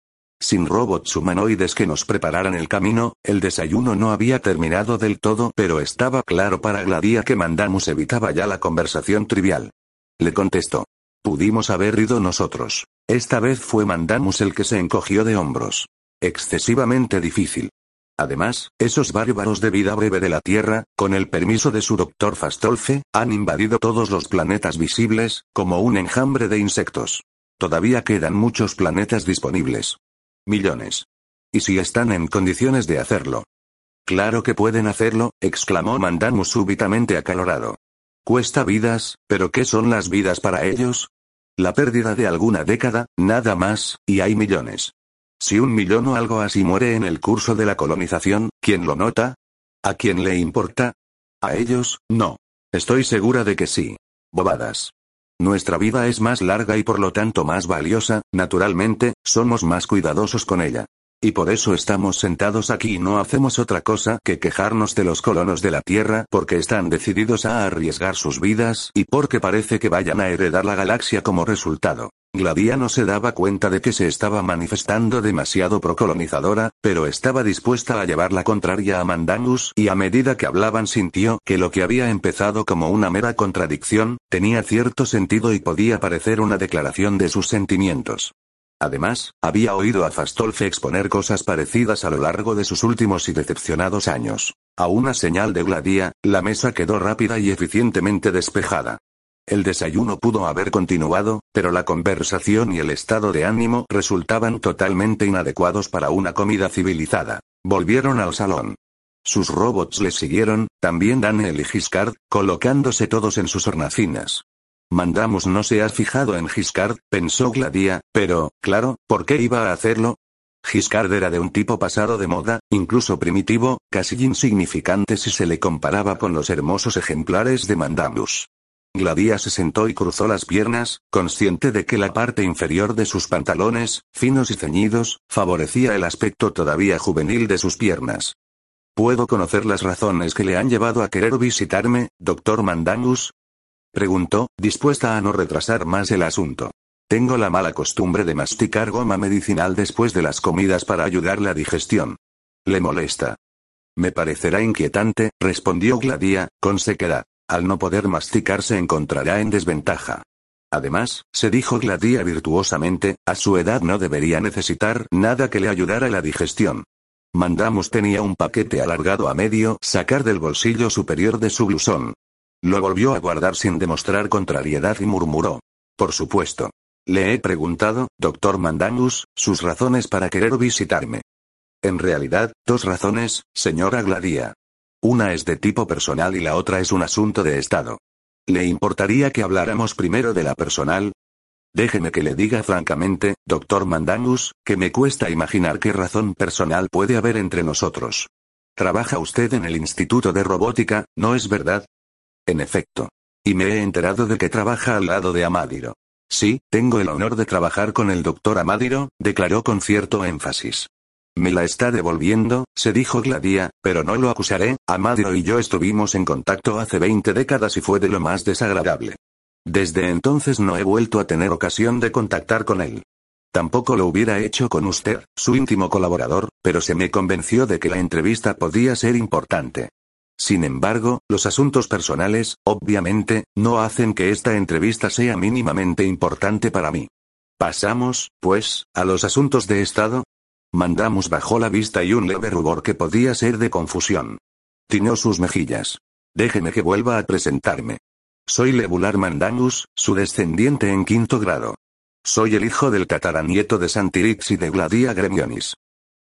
Sin robots humanoides que nos prepararan el camino, el desayuno no había terminado del todo, pero estaba claro para Gladia que Mandamus evitaba ya la conversación trivial. Le contestó. Pudimos haber ido nosotros. Esta vez fue Mandamus el que se encogió de hombros. Excesivamente difícil. Además, esos bárbaros de vida breve de la Tierra, con el permiso de su doctor Fastolfe, han invadido todos los planetas visibles, como un enjambre de insectos. Todavía quedan muchos planetas disponibles. Millones. ¿Y si están en condiciones de hacerlo? Claro que pueden hacerlo, exclamó Mandamus súbitamente acalorado. Cuesta vidas, pero ¿qué son las vidas para ellos? La pérdida de alguna década, nada más, y hay millones. Si un millón o algo así muere en el curso de la colonización, ¿quién lo nota? ¿A quién le importa? A ellos, no. Estoy segura de que sí. Bobadas. Nuestra vida es más larga y por lo tanto más valiosa, naturalmente, somos más cuidadosos con ella. Y por eso estamos sentados aquí y no hacemos otra cosa que quejarnos de los colonos de la Tierra porque están decididos a arriesgar sus vidas y porque parece que vayan a heredar la galaxia como resultado. Gladia no se daba cuenta de que se estaba manifestando demasiado procolonizadora, pero estaba dispuesta a llevar la contraria a Mandangus y a medida que hablaban sintió que lo que había empezado como una mera contradicción, tenía cierto sentido y podía parecer una declaración de sus sentimientos. Además, había oído a Fastolfe exponer cosas parecidas a lo largo de sus últimos y decepcionados años. A una señal de Gladia, la mesa quedó rápida y eficientemente despejada. El desayuno pudo haber continuado, pero la conversación y el estado de ánimo resultaban totalmente inadecuados para una comida civilizada. Volvieron al salón. Sus robots les siguieron, también Daniel y Giscard, colocándose todos en sus hornacinas. Mandamos no se ha fijado en Giscard, pensó Gladia, pero, claro, ¿por qué iba a hacerlo? Giscard era de un tipo pasado de moda, incluso primitivo, casi insignificante si se le comparaba con los hermosos ejemplares de Mandamus. Gladia se sentó y cruzó las piernas, consciente de que la parte inferior de sus pantalones, finos y ceñidos, favorecía el aspecto todavía juvenil de sus piernas. ¿Puedo conocer las razones que le han llevado a querer visitarme, doctor Mandangus? Preguntó, dispuesta a no retrasar más el asunto. Tengo la mala costumbre de masticar goma medicinal después de las comidas para ayudar la digestión. ¿Le molesta? Me parecerá inquietante, respondió Gladia, con sequedad. Al no poder masticar se encontrará en desventaja. Además, se dijo Gladia virtuosamente, a su edad no debería necesitar nada que le ayudara la digestión. Mandamos tenía un paquete alargado a medio sacar del bolsillo superior de su blusón. Lo volvió a guardar sin demostrar contrariedad y murmuró. Por supuesto. Le he preguntado, doctor Mandangus, sus razones para querer visitarme. En realidad, dos razones, señora Gladia. Una es de tipo personal y la otra es un asunto de Estado. ¿Le importaría que habláramos primero de la personal? Déjeme que le diga francamente, doctor Mandangus, que me cuesta imaginar qué razón personal puede haber entre nosotros. Trabaja usted en el Instituto de Robótica, ¿no es verdad? En efecto. Y me he enterado de que trabaja al lado de Amadiro. Sí, tengo el honor de trabajar con el doctor Amadiro, declaró con cierto énfasis. Me la está devolviendo, se dijo Gladia, pero no lo acusaré, Amadiro y yo estuvimos en contacto hace 20 décadas y fue de lo más desagradable. Desde entonces no he vuelto a tener ocasión de contactar con él. Tampoco lo hubiera hecho con usted, su íntimo colaborador, pero se me convenció de que la entrevista podía ser importante. Sin embargo, los asuntos personales, obviamente, no hacen que esta entrevista sea mínimamente importante para mí. Pasamos, pues, a los asuntos de Estado. Mandamos bajó la vista y un leve rubor que podía ser de confusión. Tiñó sus mejillas. Déjeme que vuelva a presentarme. Soy Lebular Mandangus, su descendiente en quinto grado. Soy el hijo del tataranieto de Santirix y de Gladia Gremionis.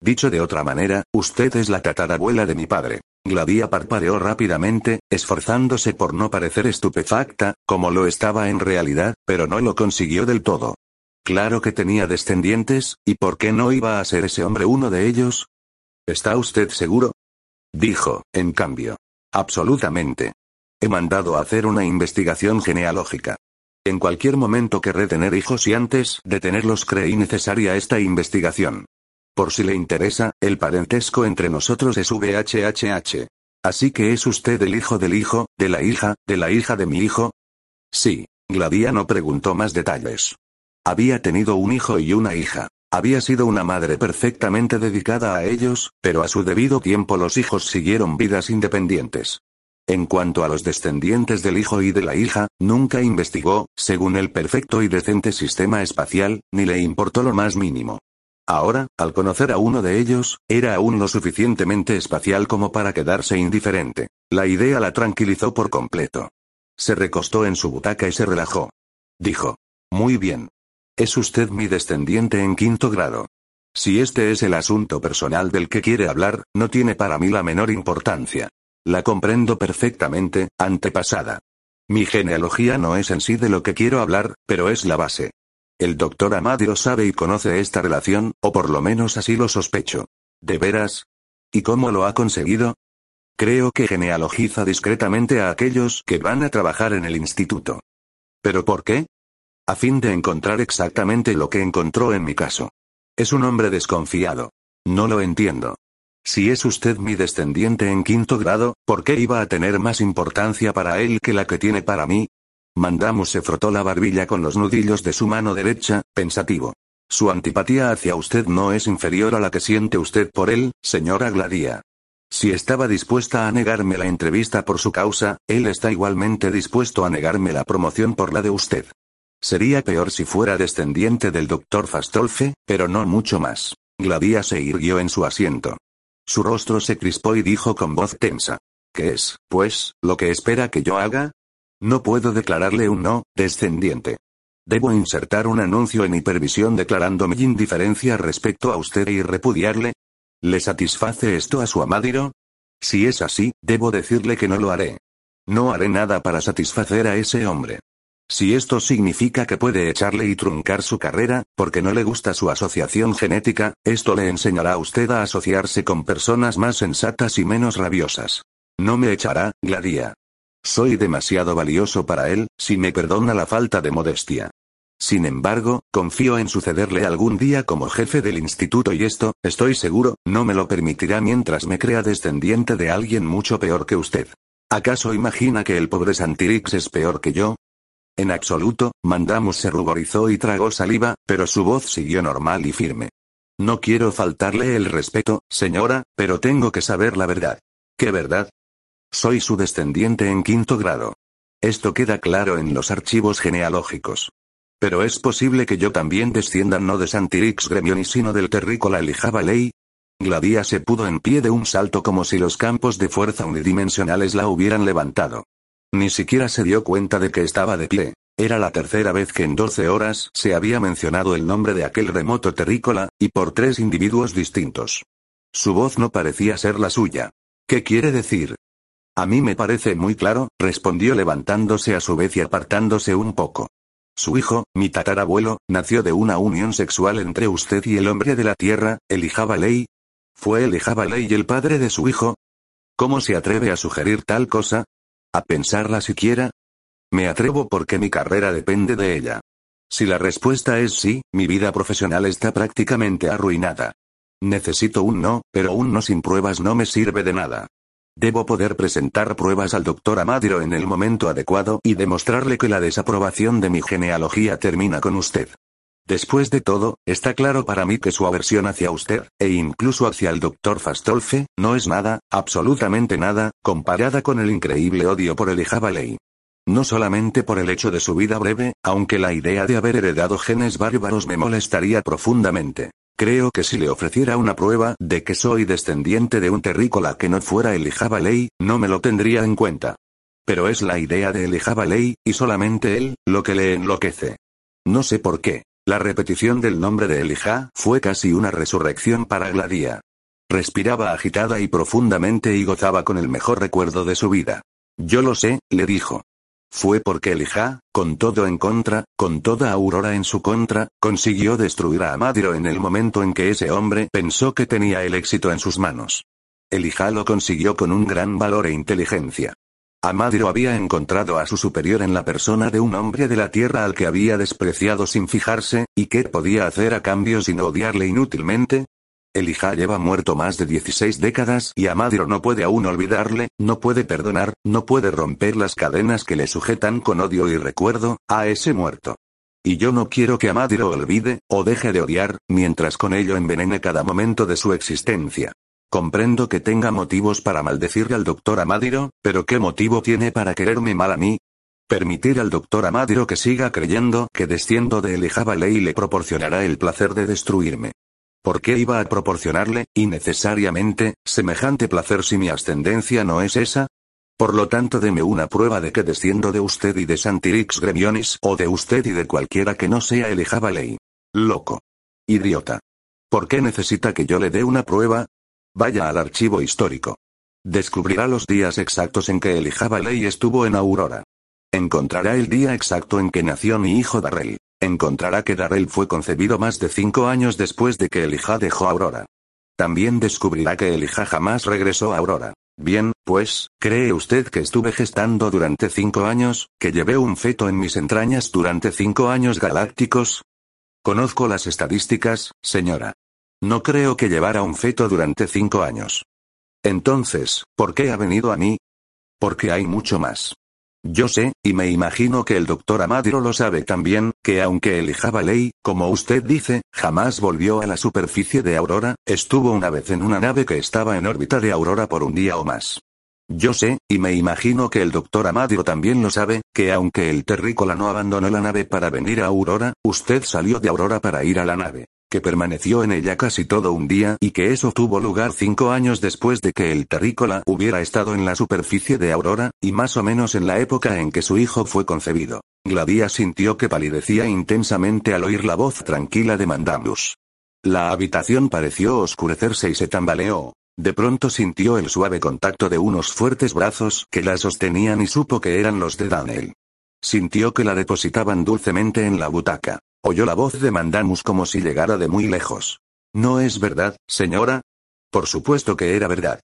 Dicho de otra manera, usted es la tatarabuela de mi padre. Gladia parpadeó rápidamente, esforzándose por no parecer estupefacta, como lo estaba en realidad, pero no lo consiguió del todo. Claro que tenía descendientes, ¿y por qué no iba a ser ese hombre uno de ellos? ¿Está usted seguro? Dijo, en cambio. Absolutamente. He mandado a hacer una investigación genealógica. En cualquier momento querré tener hijos y antes de tenerlos creí necesaria esta investigación. Por si le interesa, el parentesco entre nosotros es VHHH. Así que es usted el hijo del hijo, de la hija, de la hija de mi hijo. Sí, Gladia no preguntó más detalles. Había tenido un hijo y una hija. Había sido una madre perfectamente dedicada a ellos, pero a su debido tiempo los hijos siguieron vidas independientes. En cuanto a los descendientes del hijo y de la hija, nunca investigó, según el perfecto y decente sistema espacial, ni le importó lo más mínimo. Ahora, al conocer a uno de ellos, era aún lo suficientemente espacial como para quedarse indiferente. La idea la tranquilizó por completo. Se recostó en su butaca y se relajó. Dijo. Muy bien. Es usted mi descendiente en quinto grado. Si este es el asunto personal del que quiere hablar, no tiene para mí la menor importancia. La comprendo perfectamente, antepasada. Mi genealogía no es en sí de lo que quiero hablar, pero es la base. El doctor Amadio sabe y conoce esta relación, o por lo menos así lo sospecho. ¿De veras? ¿Y cómo lo ha conseguido? Creo que genealogiza discretamente a aquellos que van a trabajar en el instituto. ¿Pero por qué? A fin de encontrar exactamente lo que encontró en mi caso. Es un hombre desconfiado. No lo entiendo. Si es usted mi descendiente en quinto grado, ¿por qué iba a tener más importancia para él que la que tiene para mí? Mandamos se frotó la barbilla con los nudillos de su mano derecha, pensativo. Su antipatía hacia usted no es inferior a la que siente usted por él, señora Gladia. Si estaba dispuesta a negarme la entrevista por su causa, él está igualmente dispuesto a negarme la promoción por la de usted. Sería peor si fuera descendiente del doctor Fastolfe, pero no mucho más. Gladia se irguió en su asiento. Su rostro se crispó y dijo con voz tensa. ¿Qué es, pues, lo que espera que yo haga? No puedo declararle un no, descendiente. Debo insertar un anuncio en hipervisión declarando mi indiferencia respecto a usted y repudiarle. ¿Le satisface esto a su amadiro? Si es así, debo decirle que no lo haré. No haré nada para satisfacer a ese hombre. Si esto significa que puede echarle y truncar su carrera, porque no le gusta su asociación genética, esto le enseñará a usted a asociarse con personas más sensatas y menos rabiosas. No me echará, Gladia. Soy demasiado valioso para él, si me perdona la falta de modestia. Sin embargo, confío en sucederle algún día como jefe del instituto y esto, estoy seguro, no me lo permitirá mientras me crea descendiente de alguien mucho peor que usted. ¿Acaso imagina que el pobre Santirix es peor que yo? En absoluto, Mandamos se ruborizó y tragó saliva, pero su voz siguió normal y firme. No quiero faltarle el respeto, señora, pero tengo que saber la verdad. ¿Qué verdad? Soy su descendiente en quinto grado. Esto queda claro en los archivos genealógicos. Pero es posible que yo también descienda no de Santirix Gremionis sino del terrícola Elijaba Ley. Gladia se pudo en pie de un salto como si los campos de fuerza unidimensionales la hubieran levantado. Ni siquiera se dio cuenta de que estaba de pie. Era la tercera vez que en doce horas se había mencionado el nombre de aquel remoto terrícola, y por tres individuos distintos. Su voz no parecía ser la suya. ¿Qué quiere decir? A mí me parece muy claro, respondió levantándose a su vez y apartándose un poco. Su hijo, mi tatarabuelo, nació de una unión sexual entre usted y el hombre de la tierra, Elijaba Ley. ¿Fue Elijaba Ley el padre de su hijo? ¿Cómo se atreve a sugerir tal cosa? ¿A pensarla siquiera? Me atrevo porque mi carrera depende de ella. Si la respuesta es sí, mi vida profesional está prácticamente arruinada. Necesito un no, pero un no sin pruebas no me sirve de nada. Debo poder presentar pruebas al doctor Amadiro en el momento adecuado y demostrarle que la desaprobación de mi genealogía termina con usted. Después de todo, está claro para mí que su aversión hacia usted, e incluso hacia el doctor Fastolfe, no es nada, absolutamente nada, comparada con el increíble odio por el Ley. No solamente por el hecho de su vida breve, aunque la idea de haber heredado genes bárbaros me molestaría profundamente. Creo que si le ofreciera una prueba de que soy descendiente de un terrícola que no fuera el Ley, no me lo tendría en cuenta. Pero es la idea de el Ley, y solamente él, lo que le enloquece. No sé por qué. La repetición del nombre de Elijah fue casi una resurrección para Gladia. Respiraba agitada y profundamente y gozaba con el mejor recuerdo de su vida. Yo lo sé, le dijo. Fue porque Elijah, con todo en contra, con toda Aurora en su contra, consiguió destruir a Amadiro en el momento en que ese hombre pensó que tenía el éxito en sus manos. Elijah lo consiguió con un gran valor e inteligencia. Amadiro había encontrado a su superior en la persona de un hombre de la tierra al que había despreciado sin fijarse, y qué podía hacer a cambio sin odiarle inútilmente. Elijah lleva muerto más de 16 décadas y Amadiro no puede aún olvidarle, no puede perdonar, no puede romper las cadenas que le sujetan con odio y recuerdo, a ese muerto. Y yo no quiero que Amadiro olvide, o deje de odiar, mientras con ello envenene cada momento de su existencia. Comprendo que tenga motivos para maldecirle al doctor Amadiro, pero ¿qué motivo tiene para quererme mal a mí? Permitir al doctor Amadiro que siga creyendo que desciendo de Elijah Ley le proporcionará el placer de destruirme. ¿Por qué iba a proporcionarle, innecesariamente, semejante placer si mi ascendencia no es esa? Por lo tanto, deme una prueba de que desciendo de usted y de Santirix Gremionis, o de usted y de cualquiera que no sea Elijah Ley. Loco. Idiota. ¿Por qué necesita que yo le dé una prueba? Vaya al archivo histórico. Descubrirá los días exactos en que Elijah Ley estuvo en Aurora. Encontrará el día exacto en que nació mi hijo Darrell. Encontrará que Darrell fue concebido más de cinco años después de que Elijah dejó Aurora. También descubrirá que Elijah jamás regresó a Aurora. Bien, pues, ¿cree usted que estuve gestando durante cinco años, que llevé un feto en mis entrañas durante cinco años galácticos? Conozco las estadísticas, señora. No creo que llevara un feto durante cinco años. Entonces, ¿por qué ha venido a mí? Porque hay mucho más. Yo sé, y me imagino que el doctor Amadiro lo sabe también, que aunque elijaba ley, como usted dice, jamás volvió a la superficie de Aurora, estuvo una vez en una nave que estaba en órbita de Aurora por un día o más. Yo sé, y me imagino que el doctor Amadiro también lo sabe, que aunque el terrícola no abandonó la nave para venir a Aurora, usted salió de Aurora para ir a la nave que permaneció en ella casi todo un día y que eso tuvo lugar cinco años después de que el terrícola hubiera estado en la superficie de Aurora, y más o menos en la época en que su hijo fue concebido. Gladia sintió que palidecía intensamente al oír la voz tranquila de Mandamus. La habitación pareció oscurecerse y se tambaleó. De pronto sintió el suave contacto de unos fuertes brazos que la sostenían y supo que eran los de Daniel. Sintió que la depositaban dulcemente en la butaca. Oyó la voz de Mandamus como si llegara de muy lejos. ¿No es verdad, señora? Por supuesto que era verdad.